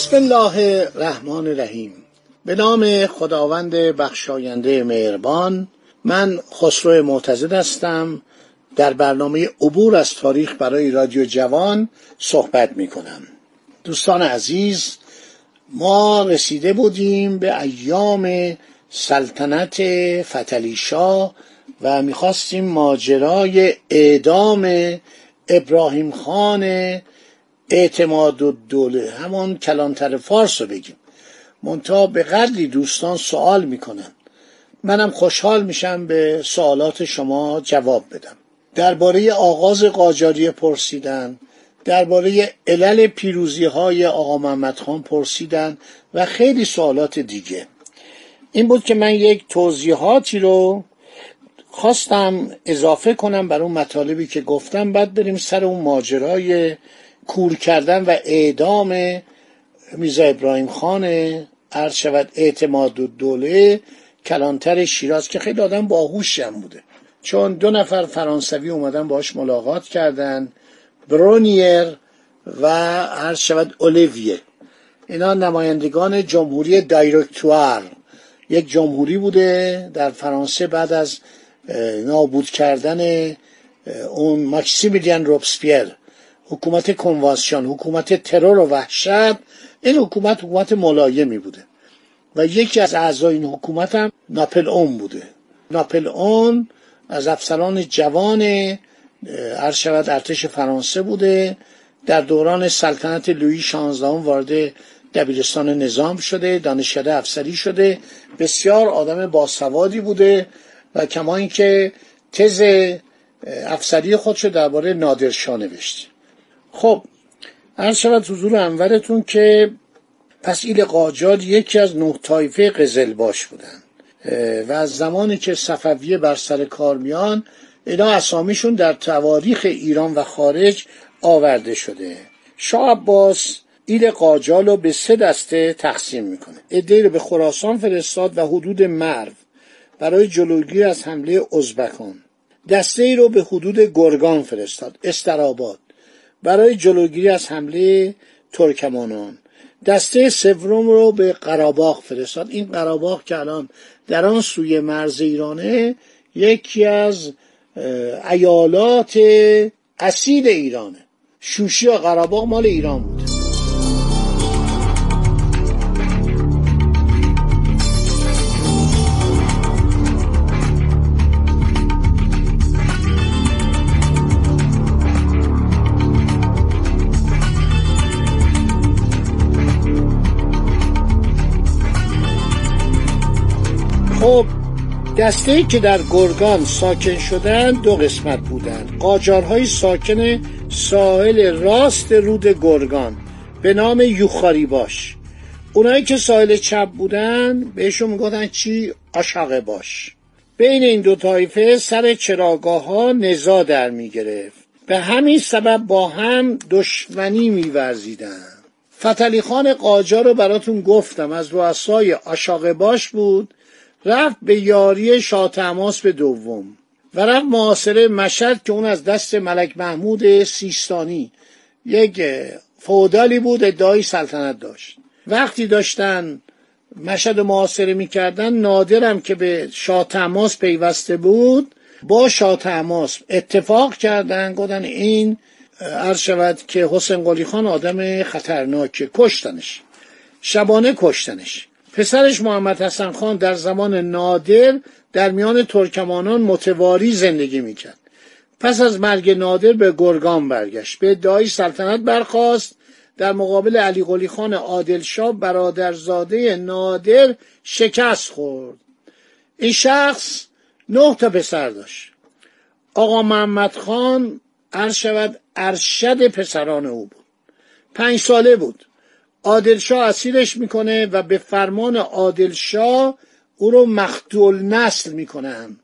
بسم الله الرحمن الرحیم. به نام خداوند بخشاینده مهربان من خسرو معتزد هستم. در برنامه عبور از تاریخ برای رادیو جوان صحبت می کنم دوستان عزیز ما رسیده بودیم به ایام سلطنت فتلیشا و می‌خواستیم ماجرای اعدام ابراهیم خان اعتماد و دوله همان کلانتر فارس رو بگیم. منتها به قدری دوستان سوال می‌کنن. منم خوشحال میشم به سوالات شما جواب بدم. درباره آغاز قاجاری پرسیدن درباره علل پیروزی های آقا محمد خان پرسیدن و خیلی سوالات دیگه. این بود که من یک توضیحاتی رو خواستم اضافه کنم بر اون مطالبی که گفتم. بعد بریم سر اون ماجرای کور کردن و اعدام میزا ابراهیم خان عرض شود اعتماد و دوله کلانتر شیراز که خیلی آدم باهوشم بوده. چون دو نفر فرانسوی اومدن باش ملاقات کردن برونیر و عرض شود اولیویه. اینا نمایندگان جمهوری دایرکتوار. یک جمهوری بوده در فرانسه بعد از نابود کردن اون ماکسیمیلیان روبسپیر. حکومت کنوانسیون حکومت ترور و وحشت این حکومت حکومت ملایمی بوده. و یکی از اعضای این حکومت هم ناپل اون بوده. ناپل اون از افسران جوان عرض ارتش فرانسه بوده. در دوران سلطنت لویی شانزدهم وارد دبیرستان نظام شده دانشکده افسری شده. بسیار آدم باسوادی بوده و کما اینکه تز افسری خودشو درباره نادرشاه نوشته خب عرض شود حضور انورتون که پس ایل قاجار یکی از نه تایفه قزلباش بودن. و از زمانی که صفویه بر سر کار میان اینا اسامیشون در تواریخ ایران و خارج آورده شده. شاه عباس ایل قاجال رو به سه دسته تقسیم می‌کنه. ادهی رو به خراسان فرستاد و حدود مرو. برای جلوگیری از حمله ازبکان. دسته ای رو به حدود گرگان فرستاد. استراباد. برای جلوگیری از حمله ترکمانان. دسته سوم رو به قراباغ فرستاد. این قراباغ که الان در آن سوی مرز ایرانه یکی از ایالات اصیل ایرانه. شوشی و قراباغ مال ایران بود. دسته که در گرگان ساکن شدن دو قسمت بودند. قاجارهای ساکن ساحل راست رود گرگان به نام یوخاری باش اونایی که ساحل چپ بودن بهشون می‌گفتن چی؟ آشاقه باش. بین این دو طایفه سر چراگاه ها نزا در می‌گرفت. به همین سبب با هم دشمنی میورزیدن. فتلی خان قاجار رو براتون گفتم از رؤسای آشاقه باش بود. رفت به یاری شاه تماس به دوم و رفت معاصره مشهد که اون از دست ملک محمود سیستانی. یک فودالی بود ادعای سلطنت داشت. وقتی داشتن مشهد معاصره می‌کردن نادرم که به شاه تماس پیوسته بود با شاه تماس اتفاق کردن گفتن این عرض شود که حسین قلی خان آدم خطرناکه کشتنش. شبانه کشتنش. پسرش محمد حسن خان در زمان نادر در میان ترکمانان متواری زندگی می‌کرد. پس از مرگ نادر به گرگان برگشت. به ادعای سلطنت برخاست. در مقابل علی قلی خان عادلشاه برادرزاده نادر شکست خورد. این شخص نه تا پسر داشت. آقا محمد خان عرض شود ارشد پسران او بود. پنج ساله بود. عادلشاه اسیرش می‌کنه و به فرمان عادلشاه او رو مختول نسل می‌کنن.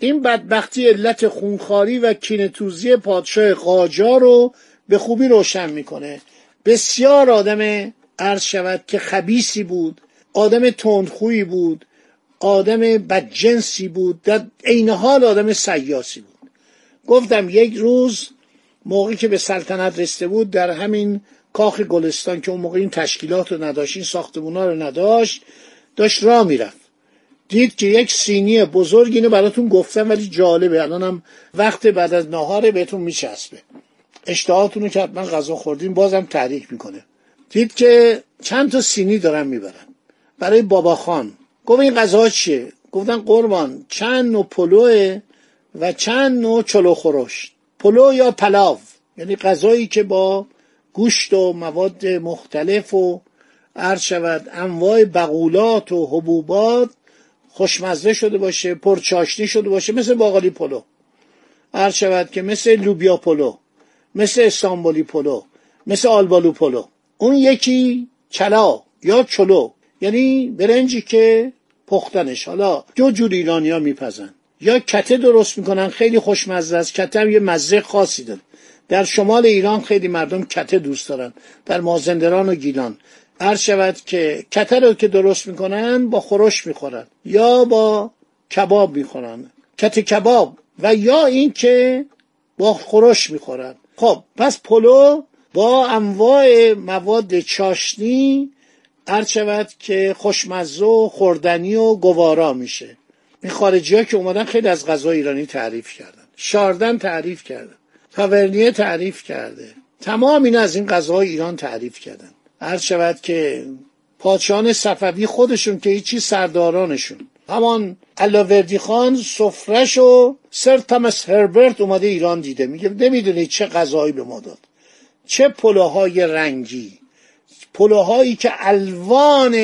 این بدبختی علت خونخاری و کینتوزی پادشاه قاجار رو به خوبی روشن می‌کنه. بسیار آدم عرض شود که خبیسی بود آدم تندخویی بود آدم بدجنسی بود در عین حال آدم سیاسی بود. گفتم یک روز موقعی که به سلطنت رسیده بود در همین کاخ گلستان که اون موقع این تشکیلات رو نداشت این ساختمونا رو نداشت داشت راه می‌رفت. دید که یک سینی بزرگ اینو براتون گفتم ولی جالبه. الانم وقت بعد از نهاره بهتون میچسبه. اشتهاتون که حتما غذا خوردین بازم تحریک می‌کنه. دید که چند تا سینی دارن می‌برن. برای بابا خان. گفت این غذا چیه؟ گفتن قربان چند نوع پلوه و چند نوع چلو خورش پلو یا پلاو. یعنی غذایی که با گوشت و مواد مختلف و عرض شود انواع بقولات و حبوبات خوشمزه شده باشه پرچاشنی شده باشه مثل باقالی پلو. عرض شود که مثل لوبیا پلو مثل استانبولی پلو مثل آلبالو پلو. اون یکی چلاو یا چلو یعنی برنجی که پختنش. حالا دو جور ایرانی ها میپزن. یا کته درست می‌کنن خیلی خوشمزه است کته هم یه مزه خاصی داره. در شمال ایران خیلی مردم کته دوست دارن. در مازندران و گیلان. عرض شود که کته رو که درست می‌کنن با خورش می‌خورن. یا با کباب می‌خورن. کته کباب. و یا این که با خورش می‌خورن. خب پس پلو با انواع مواد چاشنی عرض شود که خوشمزه و خوردنی و گوارا میشه. این خارجی ها که اومدن خیلی از غذای ایرانی تعریف کردن. شاردن تعریف کردن. تاورنیه تعریف کرده. تمام این از این غذاهای ایران تعریف کردن. عرض شود که پادشاهان صفوی خودشون که هیچی سردارانشون. همان علاوردی خان سفرش و سر تامس هربرت اومده ایران دیده. میگه نمی‌دونی چه غذایی به ما داد. چه پلوهای رنگی. پلوهایی که الوان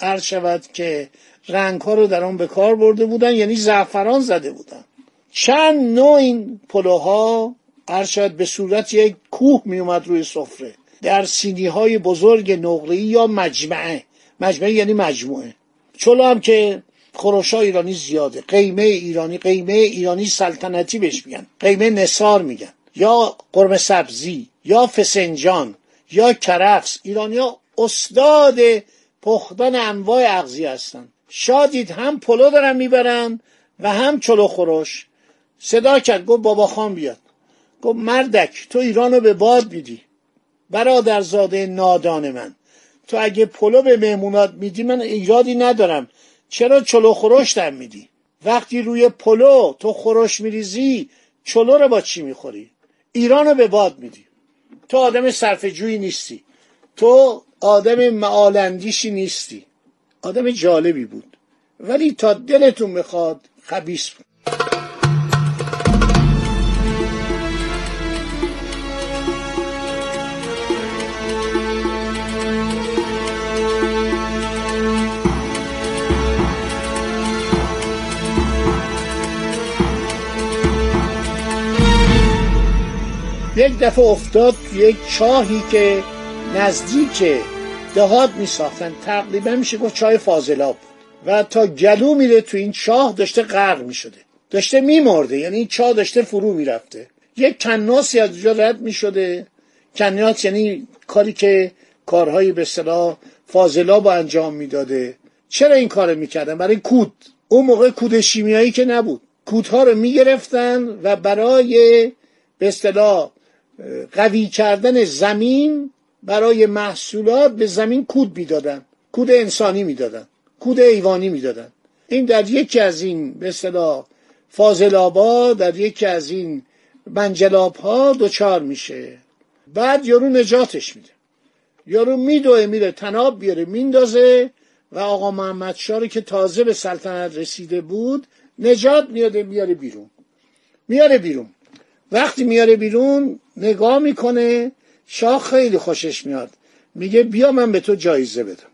عرض شود که رنگ ها رو در آن به کار برده بودن یعنی زعفران زده بودن. چند نوع این پلوها شود به صورت یک کوه می اومد روی سفره. در سینی های بزرگ نقره یا مجمعه. مجمعه یعنی مجموعه. چلو هم که خروش ایرانی زیاده. قیمه ایرانی قیمه ایرانی سلطنتی بهش میگن. قیمه نصار میگن. یا قرمه سبزی یا فسنجان یا کرفس ایرانیا استاد پختن انواع اغذیه هستن. شادید هم پلو دارن می‌برن و هم چلو خورش صدا کرد گفت بابا خان بیاد. گفت مردک تو ایرانو به باد میدی. برادرزاده نادان من تو اگه پلو به مهمونات میدی من ایرادی ندارم. چرا چلو خورش در میدی؟ وقتی روی پلو تو خورش میریزی چلو رو با چی می‌خوری؟ ایرانو به باد میدی. تو آدم صرفجویی نیستی. تو آدم معالندیشی نیستی. آدم جالبی بود. ولی تا دلتون می‌خواد خبیس بود. یک دفعه افتاد یک چاهی که نزدیک دهات می ساختن تقریبا میشه گفت چای فاضلاب و تا گلو میره تو این چاه داشته غرق می شده داشته میمرده یعنی این چاه داشته فرو می‌رفته. یک کناسی از اونجا رد می کناس یعنی کاری که کارهایی به صلاح فاضلاب انجام می‌داده. چرا این کار می‌کردن؟ برای کود. اون موقع کود شیمیایی که نبود. کودها رو می‌گرفتن و برای به اصطلاح قوی کردن زمین برای محصولات به زمین کود می‌دادن. کود انسانی می‌دادن. کود ایوانی می‌دادن. این در یکی از این به اصطلاح فاضلابا در یکی از این منجلاب ها دوچار میشه. بعد یارو نجاتش میده. یارو میدوه میره تناب بیاره میندازه و آقا محمد شاری که تازه به سلطنت رسیده بود نجات میاده میاره بیرون. میاره بیرون. وقتی میاره بیرون نگاه می‌کنه شاه خیلی خوشش میاد. میگه بیا من به تو جایزه بدم.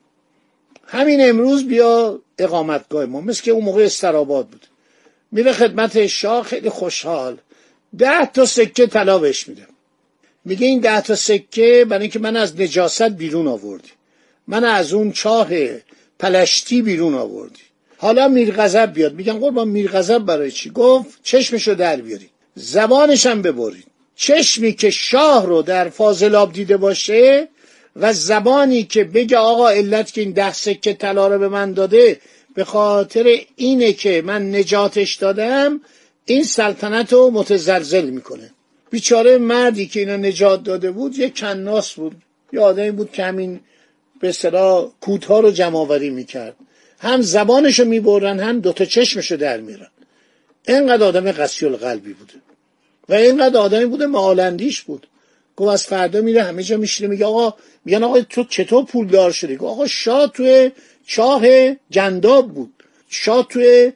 همین امروز بیا اقامتگاه ما. مثل که اون موقع استراباد بود. میره خدمت شاه خیلی خوشحال. ده تا سکه طلا بهش میده. میگه این ده تا سکه برای اینکه من از نجاست بیرون آوردی. من از اون چاه پلشتی بیرون آوردی. حالا میرغضب بیاد. میگن قربان میرغضب برای چی؟ گفت چشمشو در بیاری. زبانش هم ببرید. چشمی که شاه رو در فاضلاب دیده باشه و زبانی که بگه آقا علت که این ده سکه طلا رو به من داده به خاطر اینه که من نجاتش دادم این سلطنت رو متزلزل می‌کنه. بیچاره مردی که اینا نجات داده بود یه کناس بود. یه آدمی بود که همین به اصطلاح کودها رو جمع آوری می‌کرد. هم زبانشو می‌برن هم دوتا چشمشو در میرن. اینقدر آدم قسی قلبی بوده. و اینقدر آدمی بوده معالندیش بود. گفت از فردا میره همه جا میشینه میگه آقا میگن آقا تو چطور پولدار شدی؟ گفت آقا شاه توی چاه جنداب بود. شاه توی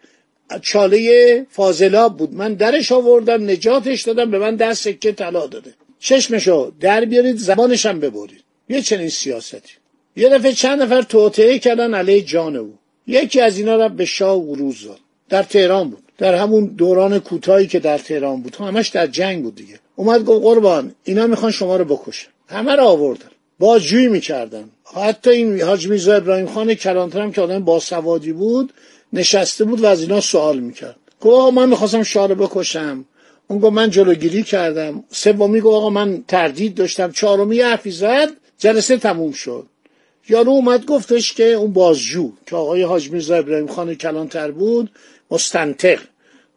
چاله فاضلاب بود. من درش آوردم نجاتش دادم به من دست سکه طلا داده. چشمشو در بیارید زبانشم ببرید. یه چنین سیاستی. یه دفعه چند نفر توطعه کردن علیه جان او. یکی از اینا را به شاه داد در تهران بود. در همون دوران کوتاهی که در تهران بود. همش در جنگ بود دیگه. اومد گفت قربان اینا می‌خوان شما رو بکشن. همه رو آوردن. بازجویی می‌کردن. حتی این حاج میرزا ابراهیم خان کلانتر هم که آدم باسوادی بود نشسته بود و از اینا سوال می‌کرد. گفت آقا من می‌خواستم شاه رو بکشم. اون گفت من جلوگیری کردم. سومی گفت آقا من تردید داشتم. چهارمی حرفی زد جلسه تموم شد. یارو اومد گفتش که اون بازجو که آقای حاج میرزا ابراهیم خان کلانتر بود مستنطق.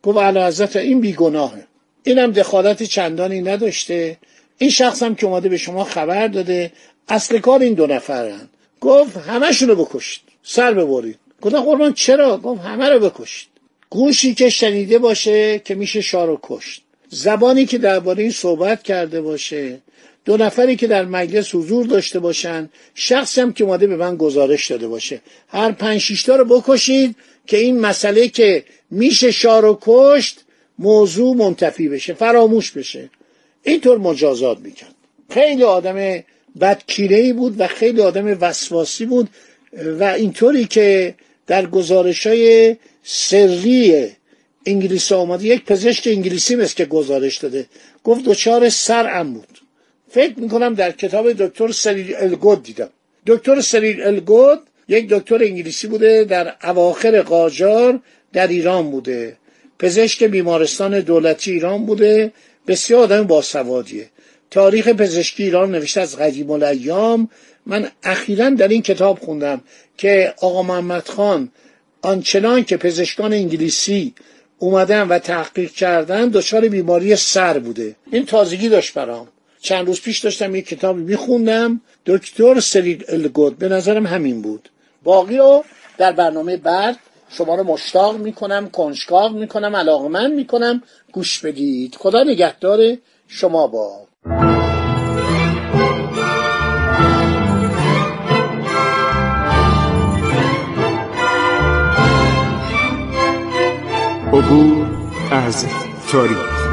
گفت علا حضرت این بیگناهه. اینم دخالت چندانی نداشته. این شخص هم که اومده به شما خبر داده اصل کار این دو نفرن. گفت همشون رو بکشید. سر ببرید. گفتم قربان چرا؟ گفت همه رو بکشید. گوشی که شنیده باشه که میشه شارو کشت. زبانی که درباره این صحبت کرده باشه. دو نفری که در مجلس حضور داشته باشن شخصی هم که اومده به من گزارش داده باشه. هر پنج شیشتا رو بکشید که این مسئله که میشه شارو کشت موضوع منتفی بشه فراموش بشه. اینطور مجازات می‌کرد. خیلی آدم بدکیره بود و خیلی آدم وسواسی بود و اینطوری که در گزارش های سری انگلیس آمده یک پزشک انگلیسی مثل که گزارش داده. گفت دچار سرم بود. فکر می‌کنم در کتاب دکتر سریل الگود دیدم. دکتر سریل الگود یک دکتر انگلیسی بوده در اواخر قاجار در ایران بوده. پزشک بیمارستان دولتی ایران بوده. بسیار آدم باسوادیه. تاریخ پزشکی ایران نوشته از قدیم الایام. من اخیرا در این کتاب خوندم که آقا محمد خان آنچنان که پزشکان انگلیسی اومدن و تحقیق کردن دچار بیماری سر بوده. این تازگی داشت برام. چند روز پیش داشتم یک کتابی میخوندم. دکتر سریل الگود به نظرم همین بود. باقی رو در برنامه بعد شما رو مشتاق می‌کنم کنجکاو می‌کنم علاقمند می‌کنم. گوش بدید. خدا نگهدار شما با. عبور از تاریخ.